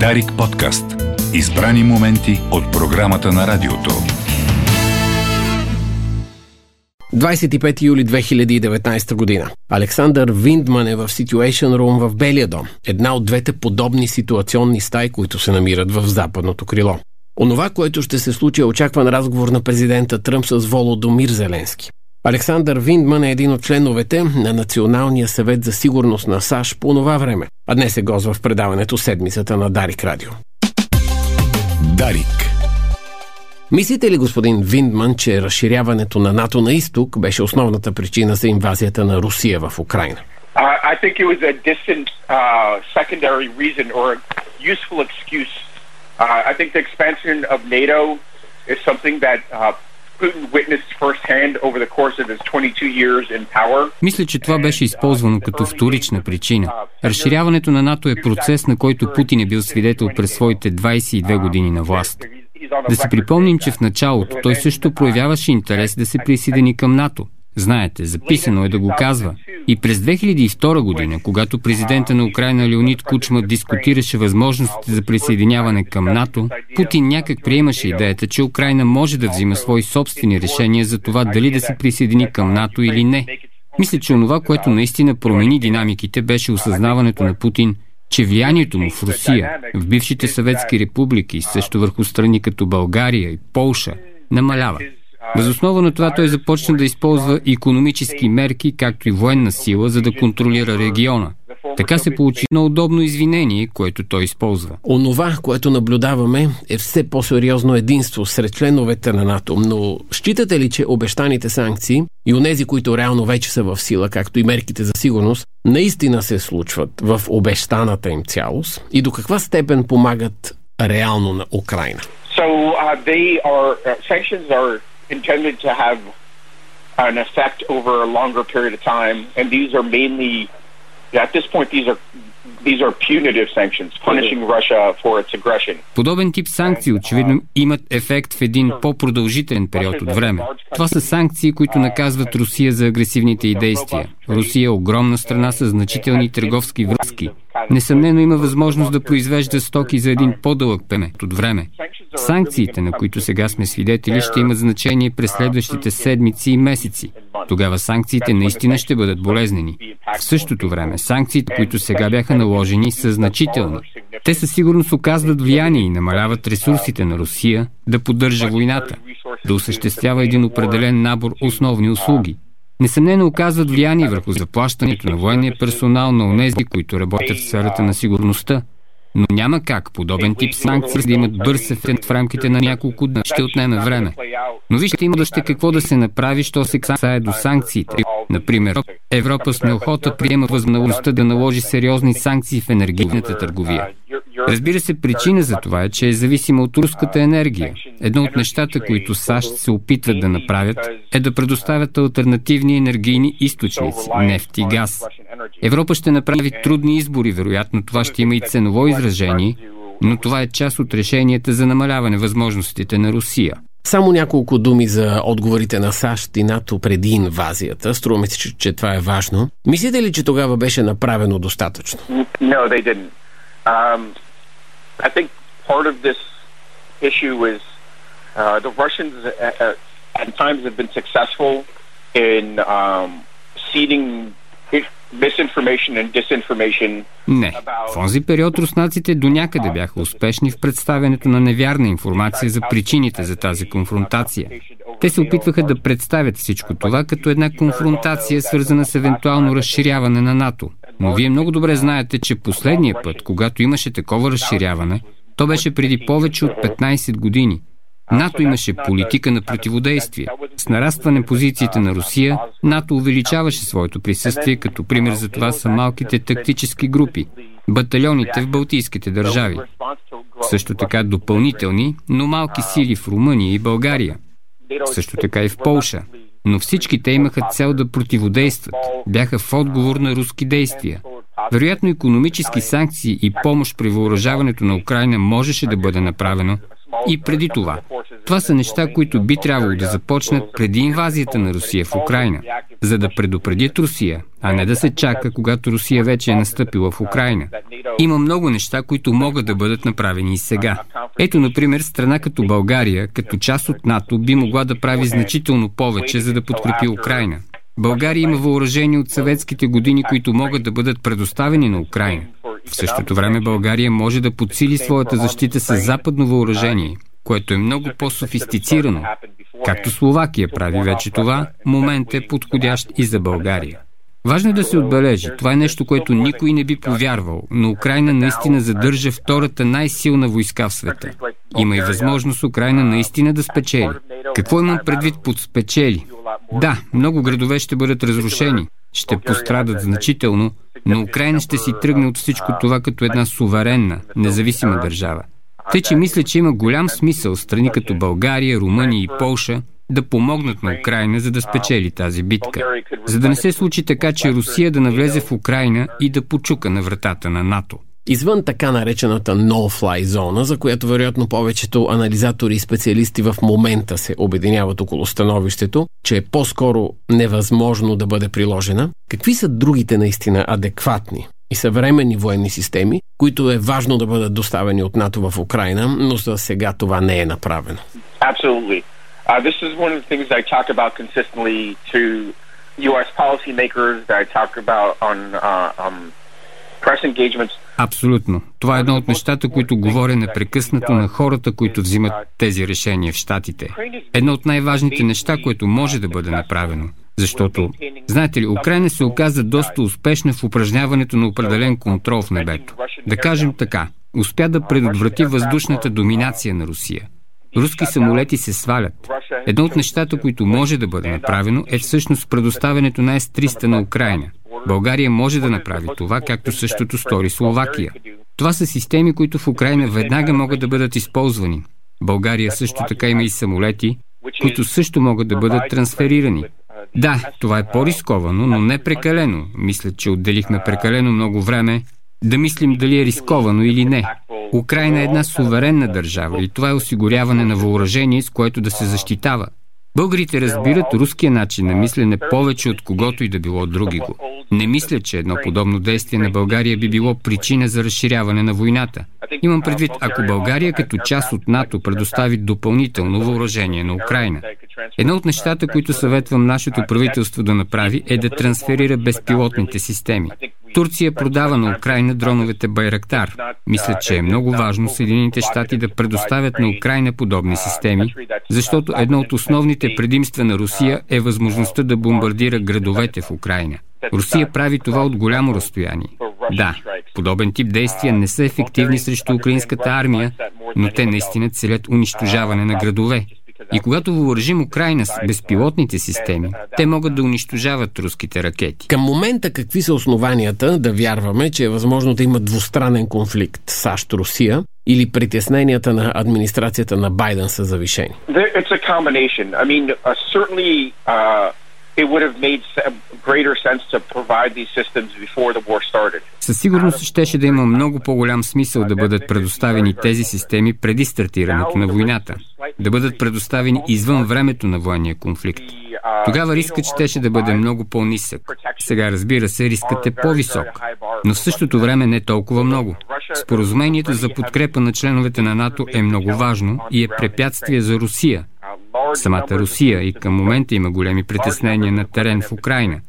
Дарик подкаст. Избрани моменти от програмата на радиото. 25 юли 2019 година. Александър Виндман е в Situation Room в Белия дом. Една от двете подобни ситуационни стаи, които се намират в западното крило. Онова, което ще се случи е очакван разговор на президента Тръмп с Володомир Зеленски. Александър Виндман е един от членовете на Националния съвет за сигурност на САЩ по това време, а днес е гост в предаването Седмицата на Дарик Радио. Дарик. Мислите ли, господин Виндман, че разширяването на НАТО на изток беше основната причина за инвазията на Русия в Украина? Uh, I think it was a distant uh, secondary reason or a useful excuse. Uh, I think the expansion of NATO is something that uh, мисля, че това беше използвано като вторична причина. Разширяването на НАТО е процес, на който Путин е бил свидетел през своите 22 години на власт. Да си припомним, че в началото той също проявяваше интерес да се присъедини към НАТО. Знаете, записано е да го казва. И през 2002 година, когато президента на Украина Леонид Кучма дискутираше възможностите за присъединяване към НАТО, Путин някак приемаше идеята, че Украина може да взима свои собствени решения за това дали да се присъедини към НАТО или не. Мисля, че онова, което наистина промени динамиките, беше осъзнаването на Путин, че влиянието му в Русия, в бившите съветски републики, също върху страни като България и Полша, намалява. Възоснова на това той започна да използва економически мерки, както и военна сила, за да контролира региона. Така се получи на удобно извинение, което той използва. Онова, което наблюдаваме, е все по-сериозно единство сред членовете на НАТО. Но считате ли, че обещаните санкции и онези, които реално вече са в сила, както и мерките за сигурност, наистина се случват в обещаната им цялост и до каква степен помагат реално на Украина? So, uh, they are, uh, sanctions are intended to have an effect over a longer period of time, and these are mainly, at this point, these are These are punitive sanctions, punishing Russia for its aggression. Подобен тип санкции очевидно имат ефект в един по-продължителен период от време. Това са санкции, които наказват Русия за агресивните й действия. Русия е огромна страна с значителни търговски връзки. Несъмнено има възможност да произвежда стоки за един по-дълъг пемет от време. Санкциите, на които сега сме свидетели, ще имат значение през следващите седмици и месеци. Тогава санкциите наистина ще бъдат болезнени. В същото време, санкциите, които сега бяха наложени, са значителни. Те със сигурност оказват влияние и намаляват ресурсите на Русия да поддържа войната, да осъществява един определен набор основни услуги. Несъмнено оказват влияние върху заплащането на военния персонал на онези, които работят в сферата на сигурността – но няма как подобен тип санкции да имат бърз ефект в рамките на няколко дни. Ще отнеме време. Но вижте, има още какво да се направи, що се касае до санкциите. Например, Европа с неохота приема възможността да наложи сериозни санкции в енергийната търговия. Разбира се, причина за това е, че е зависима от руската енергия. Едно от нещата, които САЩ се опитват да направят, е да предоставят альтернативни енергийни източници – нефт и газ. Европа ще направи трудни избори, вероятно това ще има и ценово изражение, но това е част от решенията за намаляване възможностите на Русия. Само няколко думи за отговорите на САЩ и НАТО преди инвазията. Струва ми се, че, че това е важно. Мислите ли, че тогава беше направено достатъчно? No, they didn't. Um, I think part of this issue is uh, the Russians uh, uh, at times have been successful in um, seeding не. В този период руснаците до някъде бяха успешни в представянето на невярна информация за причините за тази конфронтация. Те се опитваха да представят всичко това като една конфронтация, свързана с евентуално разширяване на НАТО. Но вие много добре знаете, че последния път, когато имаше такова разширяване, то беше преди повече от 15 години – НАТО имаше политика на противодействие. С нарастване позициите на Русия, НАТО увеличаваше своето присъствие, като пример за това са малките тактически групи, батальоните в Балтийските държави. Също така допълнителни, но малки сили в Румъния и България. Също така и в Полша. Но всички те имаха цел да противодействат. Бяха в отговор на руски действия. Вероятно економически санкции и помощ при въоръжаването на Украина можеше да бъде направено, и преди това. Това са неща, които би трябвало да започнат преди инвазията на Русия в Украина, за да предупредят Русия, а не да се чака, когато Русия вече е настъпила в Украина. Има много неща, които могат да бъдат направени и сега. Ето, например, страна като България, като част от НАТО, би могла да прави значително повече, за да подкрепи Украина. България има въоръжени от съветските години, които могат да бъдат предоставени на Украина. В същото време България може да подсили своята защита с западно въоръжение, което е много по-софистицирано. Както Словакия прави вече това, момент е подходящ и за България. Важно е да се отбележи, това е нещо, което никой не би повярвал, но Украина наистина задържа втората най-силна войска в света. Има и възможност Украина наистина да спечели. Какво имам предвид под спечели? Да, много градове ще бъдат разрушени, ще пострадат значително, но Украина ще си тръгне от всичко това като една суверенна, независима държава. Тъй, че мисля, че има голям смисъл страни като България, Румъния и Полша да помогнат на Украина, за да спечели тази битка. За да не се случи така, че Русия да навлезе в Украина и да почука на вратата на НАТО. Извън така наречената no-fly зона, за която вероятно повечето анализатори и специалисти в момента се обединяват около становището, че е по-скоро невъзможно да бъде приложена, какви са другите наистина адекватни и съвременни военни системи, които е важно да бъдат доставени от НАТО в Украина, но за сега това не е направено? Absolutely. Uh, this is one of the things I talk about consistently to U.S. policymakers that I talk about on uh, um, Абсолютно. Това е едно от нещата, които говоря непрекъснато на хората, които взимат тези решения в Штатите. Едно от най-важните неща, което може да бъде направено. Защото, знаете ли, Украина се оказа доста успешна в упражняването на определен контрол в небето. Да кажем така, успя да предотврати въздушната доминация на Русия. Руски самолети се свалят. Едно от нещата, които може да бъде направено, е всъщност предоставянето на С-300 на Украина – България може да направи това, както същото стори Словакия. Това са системи, които в Украина веднага могат да бъдат използвани. България също така има и самолети, които също могат да бъдат трансферирани. Да, това е по-рисковано, но не прекалено. Мисля, че отделихме прекалено много време да мислим дали е рисковано или не. Украина е една суверенна държава и това е осигуряване на въоръжение, с което да се защитава. Българите разбират руския начин на мислене повече от когото и да било други го. Не мисля, че едно подобно действие на България би било причина за разширяване на войната. Имам предвид, ако България като част от НАТО предостави допълнително въоръжение на Украина. Едно от нещата, които съветвам нашето правителство да направи е да трансферира безпилотните системи. Турция продава на Украина дроновете Байрактар. Мисля, че е много важно Съединените щати да предоставят на Украина подобни системи, защото едно от основните предимства на Русия е възможността да бомбардира градовете в Украина. Русия прави това от голямо разстояние. Да, подобен тип действия не са ефективни срещу украинската армия, но те наистина целят унищожаване на градове. И когато въоръжим Украина с безпилотните системи, те могат да унищожават руските ракети. Към момента какви са основанията да вярваме, че е възможно да има двустранен конфликт САЩ-Русия или притесненията на администрацията на Байден са завишени? It's a combination. I mean, uh, certainly uh, it would have made greater sense to provide these systems before the war started. Със сигурност щеше да има много по-голям смисъл да бъдат предоставени тези системи преди стартирането на войната, да бъдат предоставени извън времето на военния конфликт. Тогава рискът щеше да бъде много по-нисък. Сега, разбира се, рискът е по-висок, но в същото време не толкова много. Споразумението за подкрепа на членовете на НАТО е много важно и е препятствие за Русия – Самата Русия и към момента има големи притеснения на терен в Украина.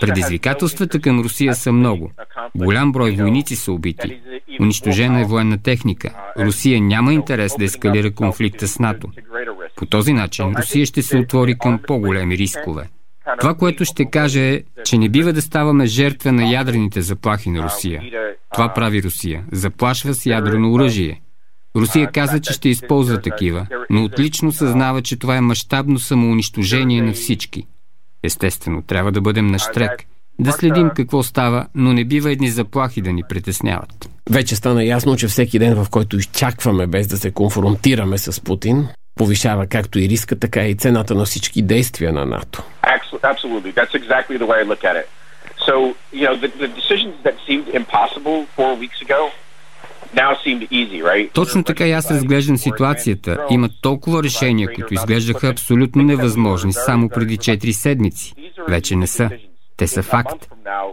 Предизвикателствата към Русия са много. Голям брой войници са убити. Унищожена е военна техника. Русия няма интерес да ескалира конфликта с НАТО. По този начин Русия ще се отвори към по-големи рискове. Това, което ще каже е, че не бива да ставаме жертва на ядрените заплахи на Русия. Това прави Русия. Заплашва с ядрено оръжие. Русия каза, че ще използва такива, но отлично съзнава, че това е мащабно самоунищожение на всички. Естествено, трябва да бъдем на штрек, да следим какво става, но не бива едни заплахи да ни притесняват. Вече стана ясно, че всеки ден, в който изчакваме без да се конфронтираме с Путин, повишава както и риска, така и цената на всички действия на НАТО. Absolutely. Точно така и аз разглеждам ситуацията. Има толкова решения, които изглеждаха абсолютно невъзможни само преди 4 седмици. Вече не са. Те са факт.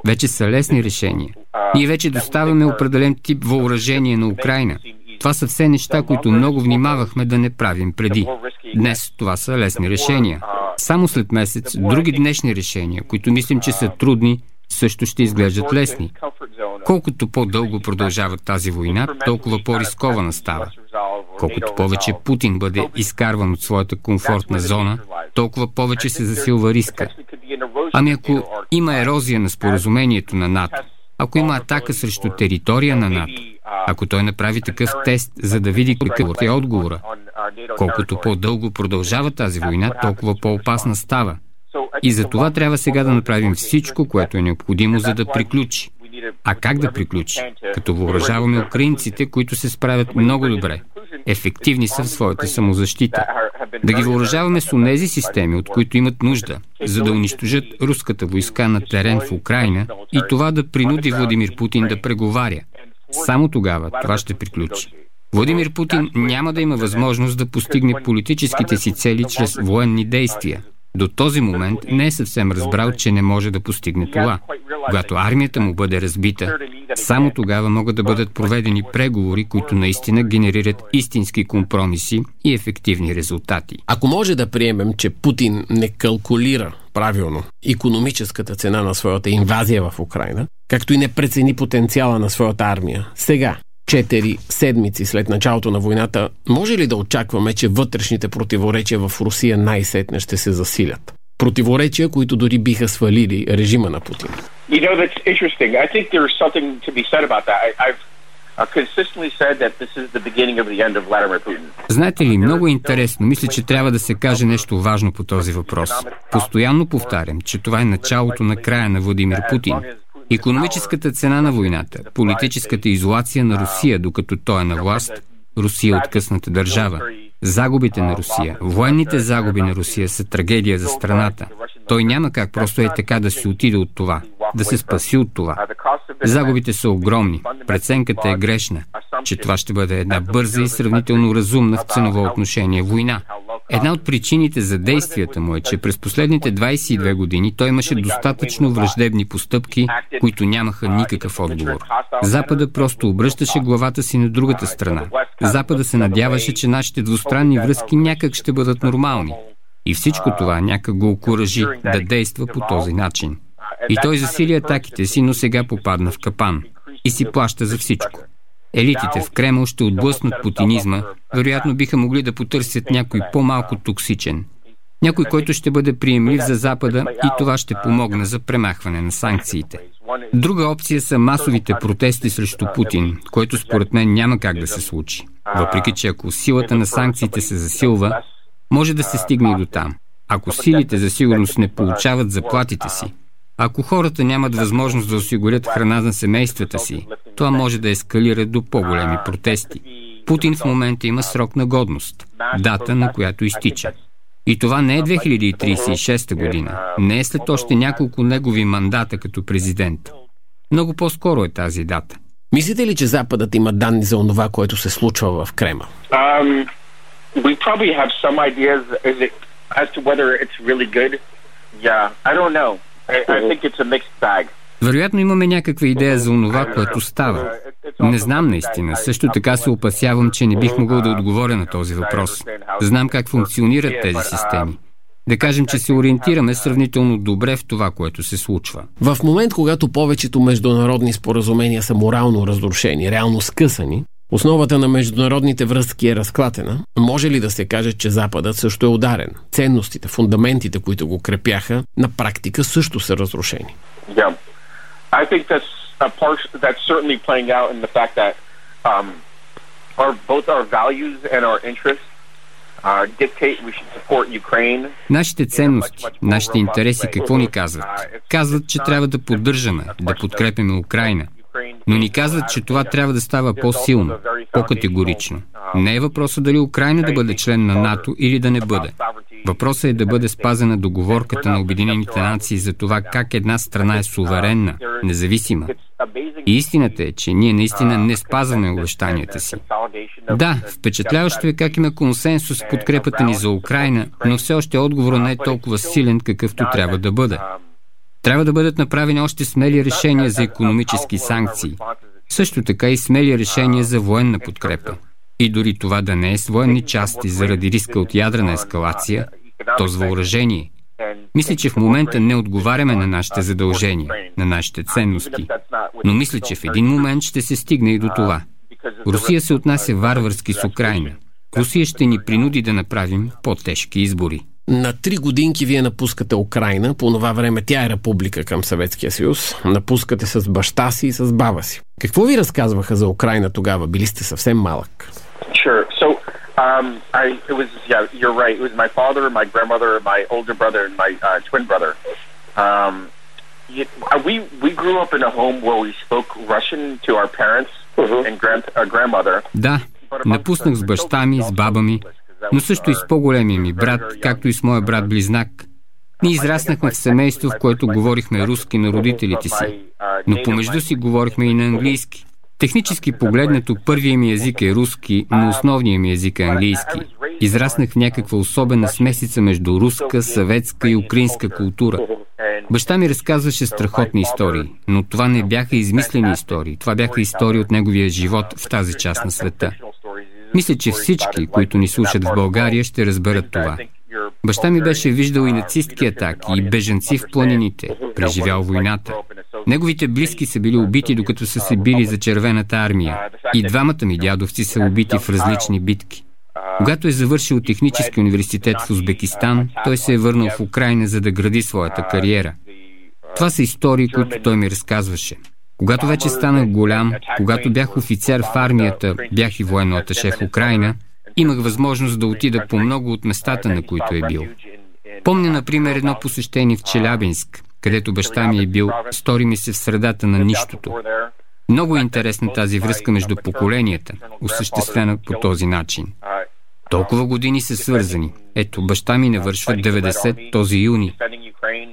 Вече са лесни решения. Ние вече доставяме определен тип въоръжение на Украина. Това са все неща, които много внимавахме да не правим преди. Днес това са лесни решения. Само след месец други днешни решения, които мислим, че са трудни, също ще изглеждат лесни. Колкото по-дълго продължава тази война, толкова по-рискована става. Колкото повече Путин бъде изкарван от своята комфортна зона, толкова повече се засилва риска. Ами ако има ерозия на споразумението на НАТО, ако има атака срещу територия на НАТО, ако той направи такъв тест, за да види какъв е отговора, колкото по-дълго продължава тази война, толкова по-опасна става. И за това трябва сега да направим всичко, което е необходимо, за да приключи. А как да приключи? Като въоръжаваме украинците, които се справят много добре. Ефективни са в своята самозащита. Да ги въоръжаваме с онези системи, от които имат нужда, за да унищожат руската войска на терен в Украина и това да принуди Владимир Путин да преговаря. Само тогава това ще приключи. Владимир Путин няма да има възможност да постигне политическите си цели чрез военни действия. До този момент не е съвсем разбрал, че не може да постигне това. Когато армията му бъде разбита, само тогава могат да бъдат проведени преговори, които наистина генерират истински компромиси и ефективни резултати. Ако може да приемем, че Путин не калкулира правилно економическата цена на своята инвазия в Украина, както и не прецени потенциала на своята армия, сега, четири седмици след началото на войната, може ли да очакваме, че вътрешните противоречия в Русия най-сетне ще се засилят? Противоречия, които дори биха свалили режима на Путин. You know, that's interesting. I think there's something to be said about that. I, I've Знаете ли, много интересно. Мисля, че трябва да се каже нещо важно по този въпрос. Постоянно повтарям, че това е началото на края на Владимир Путин. Економическата цена на войната, политическата изолация на Русия, докато той е на власт, Русия е откъсната държава, загубите на Русия, военните загуби на Русия са трагедия за страната. Той няма как просто е така да си отиде от това, да се спаси от това. Загубите са огромни. Преценката е грешна, че това ще бъде една бърза и сравнително разумна в ценово отношение война. Една от причините за действията му е, че през последните 22 години той имаше достатъчно враждебни постъпки, които нямаха никакъв отговор. Запада просто обръщаше главата си на другата страна. Запада се надяваше, че нашите двустранни връзки някак ще бъдат нормални. И всичко това някак го окоръжи да действа по този начин. И той засили атаките си, но сега попадна в капан. И си плаща за всичко. Елитите в Кремъл ще отблъснат путинизма, вероятно биха могли да потърсят някой по-малко токсичен. Някой, който ще бъде приемлив за Запада и това ще помогне за премахване на санкциите. Друга опция са масовите протести срещу Путин, което според мен няма как да се случи. Въпреки, че ако силата на санкциите се засилва, може да се стигне до там. Ако силите за сигурност не получават заплатите си, ако хората нямат възможност да осигурят храна на семействата си, това може да ескалира до по-големи протести. Путин в момента има срок на годност, дата на която изтича. И това не е 2036 година, не е след още няколко негови мандата като президент. Много по-скоро е тази дата. Мислите ли, че Западът има данни за онова, което се случва в Крема? Um, we probably have some ideas as to whether it's really good. Yeah, I don't know. Вероятно имаме някаква идея за онова, което става. Не знам наистина. Също така се опасявам, че не бих могъл да отговоря на този въпрос. Знам как функционират тези системи. Да кажем, че се ориентираме сравнително добре в това, което се случва. В момент, когато повечето международни споразумения са морално разрушени, реално скъсани, Основата на международните връзки е разклатена. Може ли да се каже, че Западът също е ударен? Ценностите, фундаментите, които го крепяха, на практика също са разрушени. Yeah. I think that's a part that's certainly playing out in the fact that um, our, both our values and our interests Нашите ценности, нашите интереси какво ни казват? Казват, че трябва да поддържаме, да подкрепяме Украина, но ни казват, че това трябва да става по-силно, по-категорично. Не е въпросът дали Украина да бъде член на НАТО или да не бъде. Въпросът е да бъде спазена договорката на Обединените нации за това как една страна е суверенна, независима И истината е, че ние наистина не спазваме обещанията си. Да, впечатляващо е как има консенсус в подкрепата ни за Украина, но все още отговорът не е толкова силен, какъвто трябва да бъде. Трябва да бъдат направени още смели решения за економически санкции. Също така и смели решения за военна подкрепа. И дори това да не е с военни части заради риска от ядрена ескалация, то с въоръжение. Мисля, че в момента не отговаряме на нашите задължения, на нашите ценности. Но мисля, че в един момент ще се стигне и до това. Русия се отнася варварски с Украина. Русия ще ни принуди да направим по-тежки избори. На три годинки вие напускате Украина, по това време тя е република към Съветския съюз. Напускате с баща си и с баба си. Какво ви разказваха за Украина тогава? Били сте съвсем малък. Sure. So, um, I, it was, yeah, you're right. It was my father, my grandmother, my older brother, and my uh, twin brother. Um, we, we grew up in a home where we spoke Russian to our parents uh-huh. and grand, uh, grandmother. Да, напуснах с баща ми, с баба ми, но също и с по-големия ми брат, както и с моя брат-близнак. Ние израснахме в семейство, в което говорихме руски на родителите си, но помежду си говорихме и на английски. Технически погледнато, първият ми език е руски, но основният ми език е английски. Израснах в някаква особена смесица между руска, съветска и украинска култура. Баща ми разказваше страхотни истории, но това не бяха измислени истории. Това бяха истории от неговия живот в тази част на света. Мисля, че всички, които ни слушат в България, ще разберат това. Баща ми беше виждал и нацистки атаки, и бежанци в планините, преживял войната. Неговите близки са били убити, докато са се били за червената армия. И двамата ми дядовци са убити в различни битки. Когато е завършил технически университет в Узбекистан, той се е върнал в Украина, за да гради своята кариера. Това са истории, които той ми разказваше. Когато вече станах голям, когато бях офицер в армията, бях и военно аташе в Украина, имах възможност да отида по много от местата, на които е бил. Помня, например, едно посещение в Челябинск, където баща ми е бил, стори ми се в средата на нищото. Много е интересна тази връзка между поколенията, осъществена по този начин. Толкова години са свързани. Ето, баща ми навършва 90 този юни.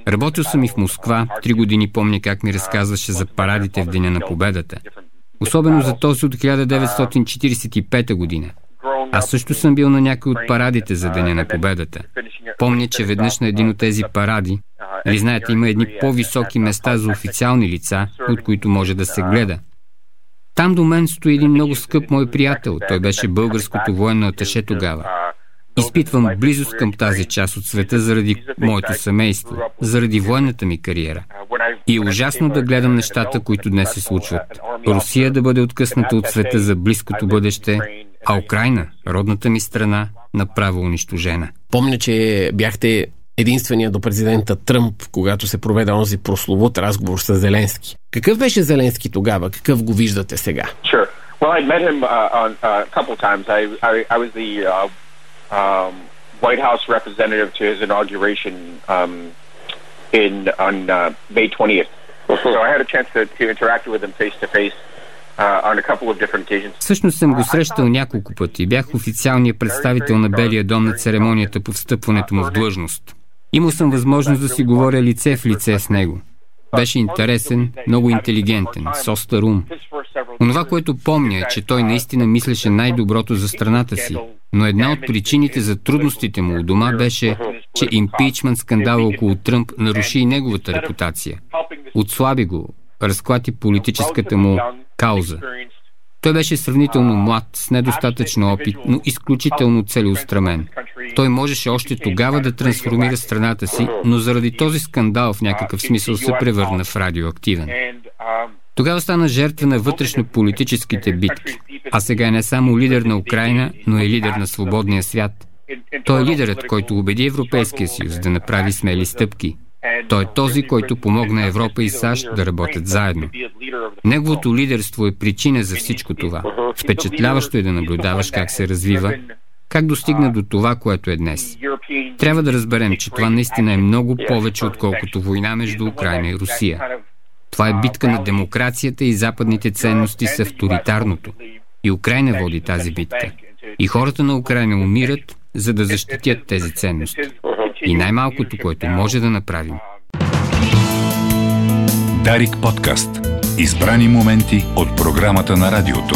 Работил съм и в Москва. Три години помня как ми разказваше за парадите в Деня на победата. Особено за този от 1945 година. Аз също съм бил на някой от парадите за Деня на победата. Помня, че веднъж на един от тези паради, или знаете, има едни по-високи места за официални лица, от които може да се гледа. Там до мен стои един много скъп мой приятел. Той беше българското военно аташе тогава. Изпитвам близост към тази част от света заради моето семейство, заради военната ми кариера. И е ужасно да гледам нещата, които днес се случват. Русия да бъде откъсната от света за близкото бъдеще, а Украина, родната ми страна, направо унищожена. Помня, че бяхте единствения до президента Тръмп, когато се проведе онзи прословут разговор с Зеленски. Какъв беше Зеленски тогава? Какъв го виждате сега? Sure. Well, I met him uh, on uh, a couple times. I, I, I was the uh, um, White House representative to his inauguration um, in on uh, May 20th. So I had a chance to, to interact with him face to face. Всъщност съм го срещал няколко пъти. Бях официалният представител на Белия дом на церемонията по встъпването му в длъжност. Имал съм възможност да си говоря лице в лице с него. Беше интересен, много интелигентен, с остър ум. Онова, което помня е, че той наистина мислеше най-доброто за страната си, но една от причините за трудностите му у дома беше, че импичмент скандала около Тръмп наруши и неговата репутация. Отслаби го, разклати политическата му кауза. Той беше сравнително млад, с недостатъчно опит, но изключително целеустремен. Той можеше още тогава да трансформира страната си, но заради този скандал в някакъв смисъл се превърна в радиоактивен. Тогава стана жертва на вътрешно-политическите битки, а сега е не само лидер на Украина, но е лидер на свободния свят. Той е лидерът, който убеди Европейския съюз да направи смели стъпки – той е този, който помогна Европа и САЩ да работят заедно. Неговото лидерство е причина за всичко това. Впечатляващо е да наблюдаваш как се развива, как достигна до това, което е днес. Трябва да разберем, че това наистина е много повече, отколкото война между Украина и Русия. Това е битка на демокрацията и западните ценности с авторитарното. И Украина води тази битка. И хората на Украина умират, за да защитят тези ценности. И най-малкото, което може да направим. Дарик подкаст. Избрани моменти от програмата на радиото.